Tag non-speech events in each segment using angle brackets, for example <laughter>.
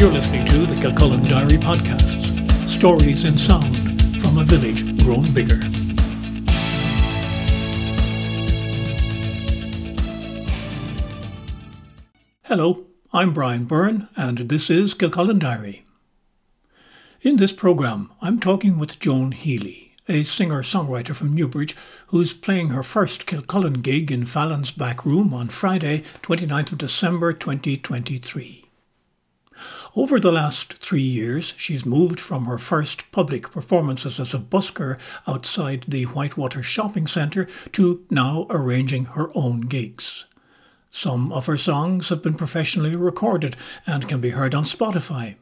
You're listening to the Kilcullen Diary Podcasts, stories in sound from a village grown bigger. Hello, I'm Brian Byrne, and this is Kilcullen Diary. In this programme, I'm talking with Joan Healy, a singer-songwriter from Newbridge who's playing her first Kilcullen gig in Fallon's Back Room on Friday, 29th of December 2023. Over the last three years, she's moved from her first public performances as a busker outside the Whitewater Shopping Centre to now arranging her own gigs. Some of her songs have been professionally recorded and can be heard on Spotify.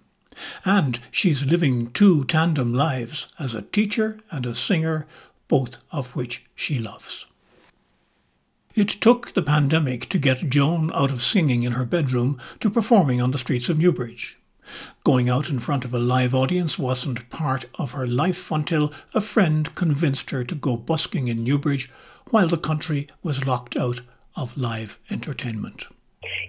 And she's living two tandem lives as a teacher and a singer, both of which she loves. It took the pandemic to get Joan out of singing in her bedroom to performing on the streets of Newbridge. Going out in front of a live audience wasn't part of her life until a friend convinced her to go busking in Newbridge while the country was locked out of live entertainment.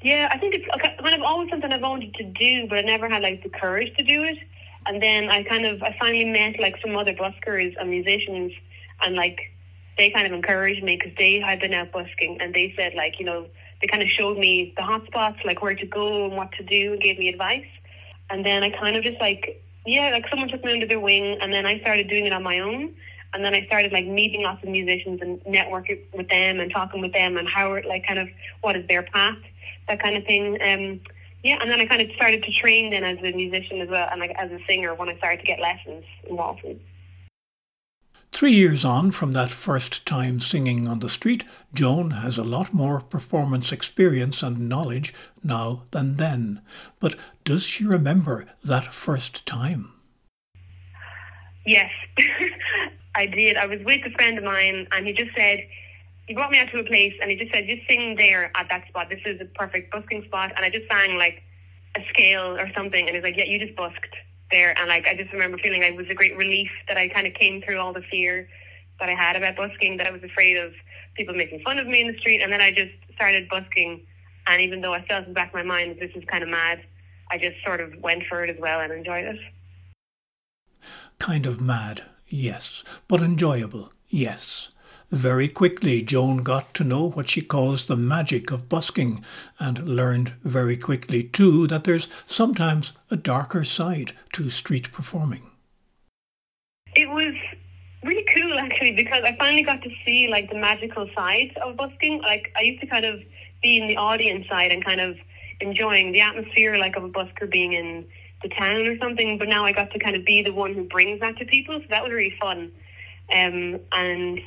Yeah, I think it's kind of always something I've wanted to do, but I never had like the courage to do it. And then I kind of I finally met like some other buskers and musicians, and like they kind of encouraged me because they had been out busking, and they said like you know they kind of showed me the hot spots, like where to go and what to do, and gave me advice. And then I kind of just like yeah, like someone took me under their wing, and then I started doing it on my own. And then I started like meeting lots of musicians and networking with them and talking with them and how like kind of what is their path that kind of thing. Um, yeah, and then I kind of started to train then as a musician as well, and like as a singer when I started to get lessons in Walton. Three years on from that first time singing on the street, Joan has a lot more performance experience and knowledge now than then. But does she remember that first time? Yes, <laughs> I did. I was with a friend of mine, and he just said, he brought me out to a place and he just said, just sing there at that spot. This is a perfect busking spot. And I just sang like a scale or something. And he's like, yeah, you just busked there. And like, I just remember feeling like it was a great relief that I kind of came through all the fear that I had about busking, that I was afraid of people making fun of me in the street. And then I just started busking. And even though I felt in the back of my mind, this is kind of mad, I just sort of went for it as well and enjoyed it. Kind of mad, yes. But enjoyable, yes. Very quickly, Joan got to know what she calls the magic of busking and learned very quickly, too, that there's sometimes a darker side to street performing. It was really cool, actually, because I finally got to see, like, the magical side of busking. Like, I used to kind of be in the audience side and kind of enjoying the atmosphere, like, of a busker being in the town or something, but now I got to kind of be the one who brings that to people, so that was really fun. Um, and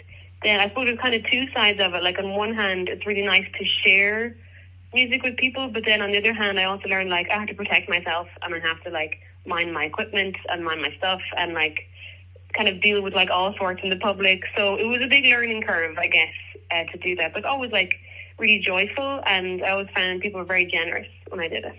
then I suppose there's kind of two sides of it. Like on one hand, it's really nice to share music with people, but then on the other hand, I also learned like I have to protect myself and I have to like mind my equipment and mind my stuff and like kind of deal with like all sorts in the public. So it was a big learning curve, I guess, uh, to do that. But always like really joyful, and I always found people were very generous when I did it.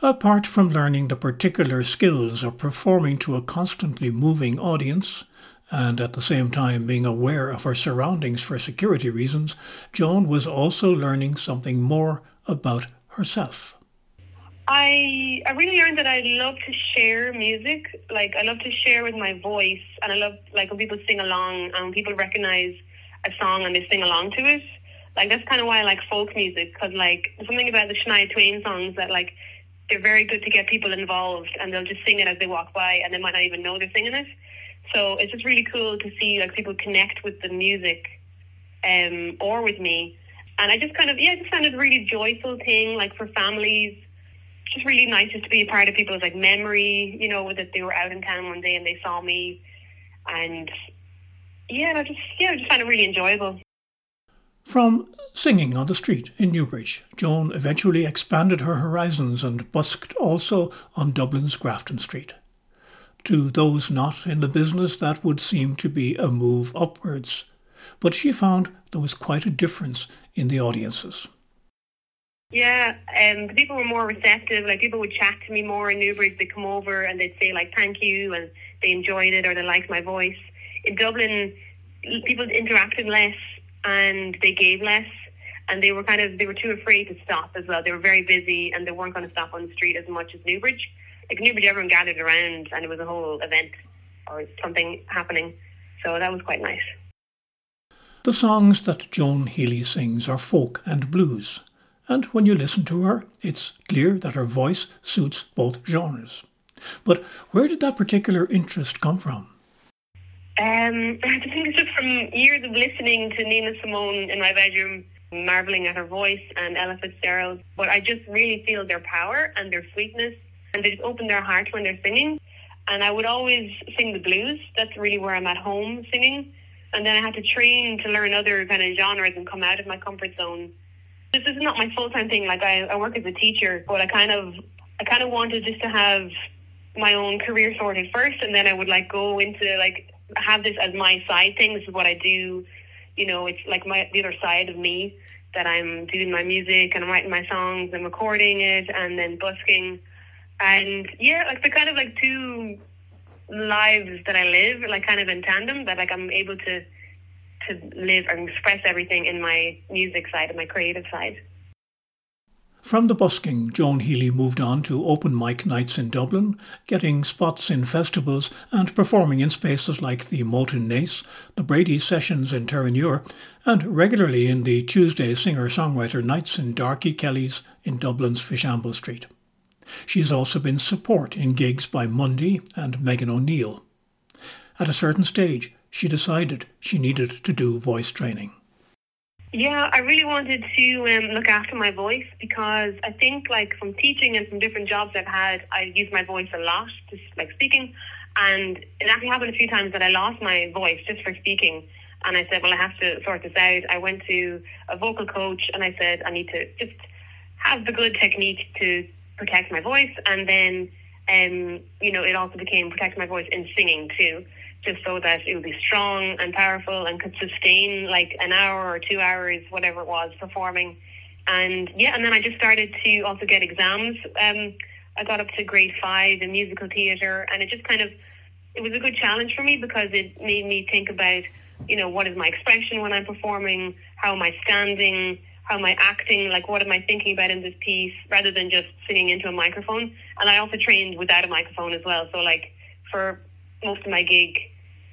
Apart from learning the particular skills of performing to a constantly moving audience, and at the same time being aware of her surroundings for security reasons, Joan was also learning something more about herself. I I really learned that I love to share music. Like I love to share with my voice, and I love like when people sing along and people recognize a song and they sing along to it. Like that's kind of why I like folk music because like something about the Shania Twain songs that like they're very good to get people involved and they'll just sing it as they walk by and they might not even know they're singing it. So it's just really cool to see like people connect with the music, um, or with me. And I just kind of yeah, just found it a really joyful thing, like for families. Just really nice just to be a part of people's like memory, you know, that they were out in town one day and they saw me, and yeah, I just yeah, I just found it really enjoyable. From singing on the street in Newbridge, Joan eventually expanded her horizons and busked also on Dublin's Grafton Street. To those not in the business, that would seem to be a move upwards. But she found there was quite a difference in the audiences. Yeah, um, the people were more receptive. Like people would chat to me more in Newbridge. They'd come over and they'd say like "thank you" and they enjoyed it or they liked my voice. In Dublin, people interacted less and they gave less. and they were kind of they were too afraid to stop as well. They were very busy and they weren't going to stop on the street as much as Newbridge. Like nobody everyone gathered around and it was a whole event or something happening. So that was quite nice. The songs that Joan Healy sings are folk and blues, and when you listen to her, it's clear that her voice suits both genres. But where did that particular interest come from? Um, <laughs> I think it's just from years of listening to Nina Simone in my bedroom, marveling at her voice and Ella Fitzgerald. But I just really feel their power and their sweetness, and they just open their heart when they're singing. And I would always sing the blues. That's really where I'm at home singing. And then I had to train to learn other kind of genres and come out of my comfort zone. This is not my full time thing. Like I, I work as a teacher, but I kind of, I kind of wanted just to have my own career sorted first, and then I would like go into like have this as my side thing. This is what I do. You know, it's like my the other side of me that I'm doing my music and I'm writing my songs and recording it and then busking. And yeah, like the kind of like two lives that I live, like kind of in tandem, that like I'm able to to live and express everything in my music side and my creative side. From the busking, Joan Healy moved on to open mic nights in Dublin, getting spots in festivals and performing in spaces like the Moulton Nace, the Brady Sessions in Terenure, and regularly in the Tuesday singer-songwriter nights in Darkey Kelly's in Dublin's Fishamble Street. She has also been support in gigs by Mundy and Megan O'Neill. At a certain stage, she decided she needed to do voice training. Yeah, I really wanted to um, look after my voice because I think, like, from teaching and from different jobs I've had, I use my voice a lot, just like speaking. And it actually happened a few times that I lost my voice just for speaking. And I said, well, I have to sort this out. I went to a vocal coach and I said, I need to just have the good technique to protect my voice. And then, um, you know, it also became protect my voice in singing too just so that it would be strong and powerful and could sustain like an hour or two hours, whatever it was, performing. And yeah, and then I just started to also get exams. Um, I got up to grade five in musical theatre, and it just kind of it was a good challenge for me because it made me think about you know what is my expression when I'm performing, how am I standing, how am I acting, like what am I thinking about in this piece, rather than just singing into a microphone. And I also trained without a microphone as well. So like for most of my gig,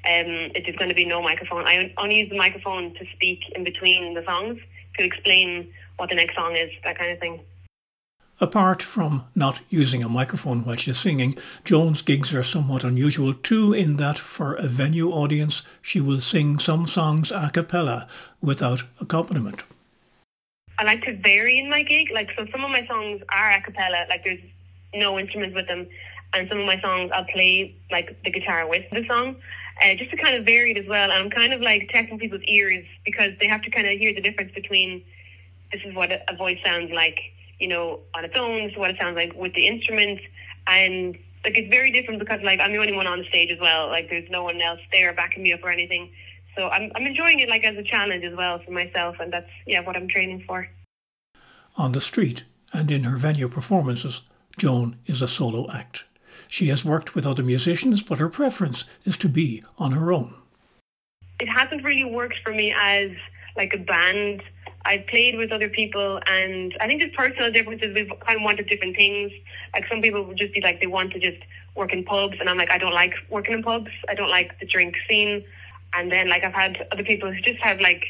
um, it is going to be no microphone. I only use the microphone to speak in between the songs to explain what the next song is, that kind of thing. Apart from not using a microphone while she's singing, Joan's gigs are somewhat unusual too, in that for a venue audience, she will sing some songs a cappella without accompaniment. I like to vary in my gig. Like, so some of my songs are a cappella, like there's no instruments with them. And some of my songs I'll play like the guitar with the song uh, just to kind of vary it as well. And I'm kind of like testing people's ears because they have to kind of hear the difference between this is what a, voice sounds like, you know, on its own, this is what it sounds like with the instrument. And like it's very different because like I'm the only one on the stage as well. Like there's no one else there backing me up or anything. So I'm I'm enjoying it like as a challenge as well for myself and that's yeah what I'm training for. On the street and in her venue performances, Joan is a solo act. She has worked with other musicians, but her preference is to be on her own. It hasn't really worked for me as like a band. I've played with other people, and I think there's personal differences. We've kind of wanted different things. Like some people would just be like they want to just work in pubs, and I'm like I don't like working in pubs. I don't like the drink scene. And then like I've had other people who just have like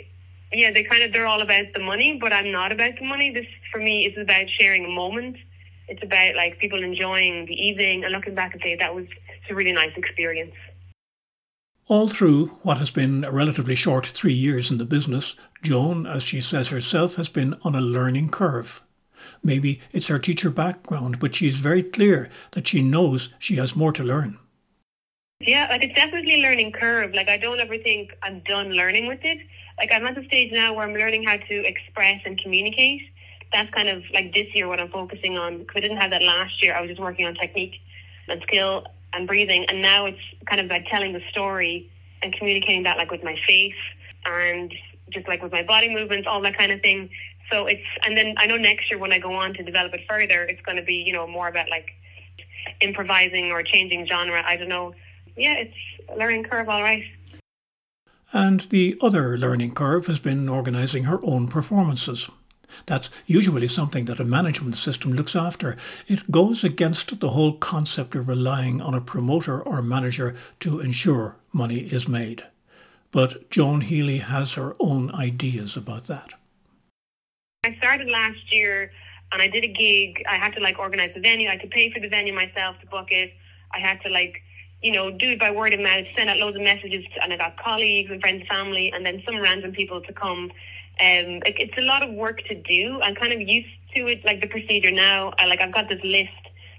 yeah, they kind of they're all about the money, but I'm not about the money. This for me is about sharing a moment it's about like people enjoying the evening and looking back and saying that was a really nice experience. All through what has been a relatively short three years in the business, Joan, as she says herself, has been on a learning curve. Maybe it's her teacher background, but she is very clear that she knows she has more to learn. Yeah, like it's definitely a learning curve. Like I don't ever think I'm done learning with it. Like I'm at the stage now where I'm learning how to express and communicate that's kind of like this year what I'm focusing on because I didn't have that last year. I was just working on technique and skill and breathing, and now it's kind of about telling the story and communicating that like with my face and just like with my body movements, all that kind of thing. So it's and then I know next year when I go on to develop it further, it's going to be you know more about like improvising or changing genre. I don't know. Yeah, it's a learning curve, all right. And the other learning curve has been organising her own performances. That's usually something that a management system looks after. It goes against the whole concept of relying on a promoter or manager to ensure money is made. But Joan Healy has her own ideas about that. I started last year and I did a gig. I had to like organize the venue. I had to pay for the venue myself to book it. I had to like, you know, do it by word of mouth, send out loads of messages, to, and I got colleagues and friends, family, and then some random people to come. Um, it, it's a lot of work to do. I'm kind of used to it, like the procedure now. I like I've got this list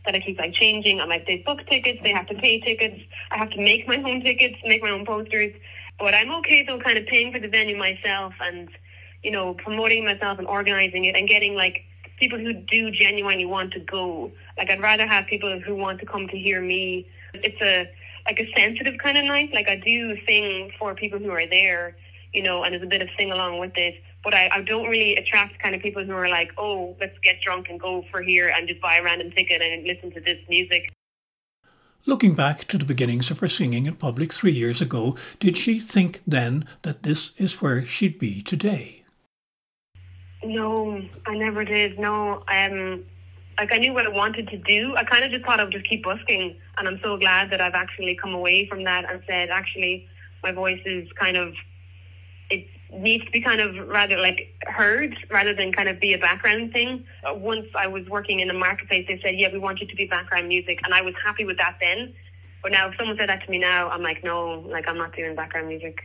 that I keep like changing. I'm like they book tickets, they have to pay tickets. I have to make my own tickets, make my own posters. But I'm okay though, kind of paying for the venue myself and you know promoting myself and organizing it and getting like people who do genuinely want to go. Like I'd rather have people who want to come to hear me. It's a like a sensitive kind of night. Like I do sing for people who are there, you know, and there's a bit of sing along with it but I, I don't really attract kind of people who are like, oh, let's get drunk and go for here and just buy a random ticket and listen to this music. Looking back to the beginnings of her singing in public three years ago, did she think then that this is where she'd be today? No, I never did. No, um, like I knew what I wanted to do. I kind of just thought I would just keep busking, and I'm so glad that I've actually come away from that and said, actually, my voice is kind of it needs to be kind of rather like heard rather than kind of be a background thing. Uh, once I was working in the marketplace, they said, yeah, we want you to be background music. And I was happy with that then. But now if someone said that to me now, I'm like, no, like I'm not doing background music.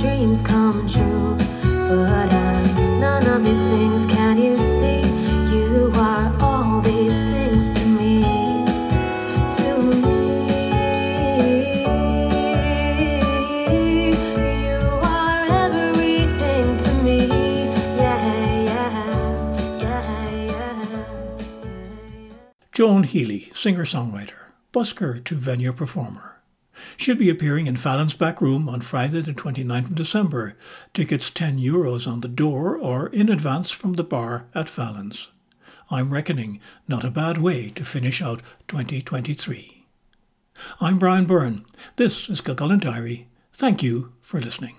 dreams come true, but none of these things can you see. You are all these things to me, to me. Joan Healy, singer songwriter, busker to venue performer. She'll be appearing in Fallon's Back Room on Friday, the 29th of December. Tickets 10 euros on the door or in advance from the bar at Fallon's. I'm reckoning not a bad way to finish out 2023. I'm Brian Byrne. This is Kilcullen Diary. Thank you for listening.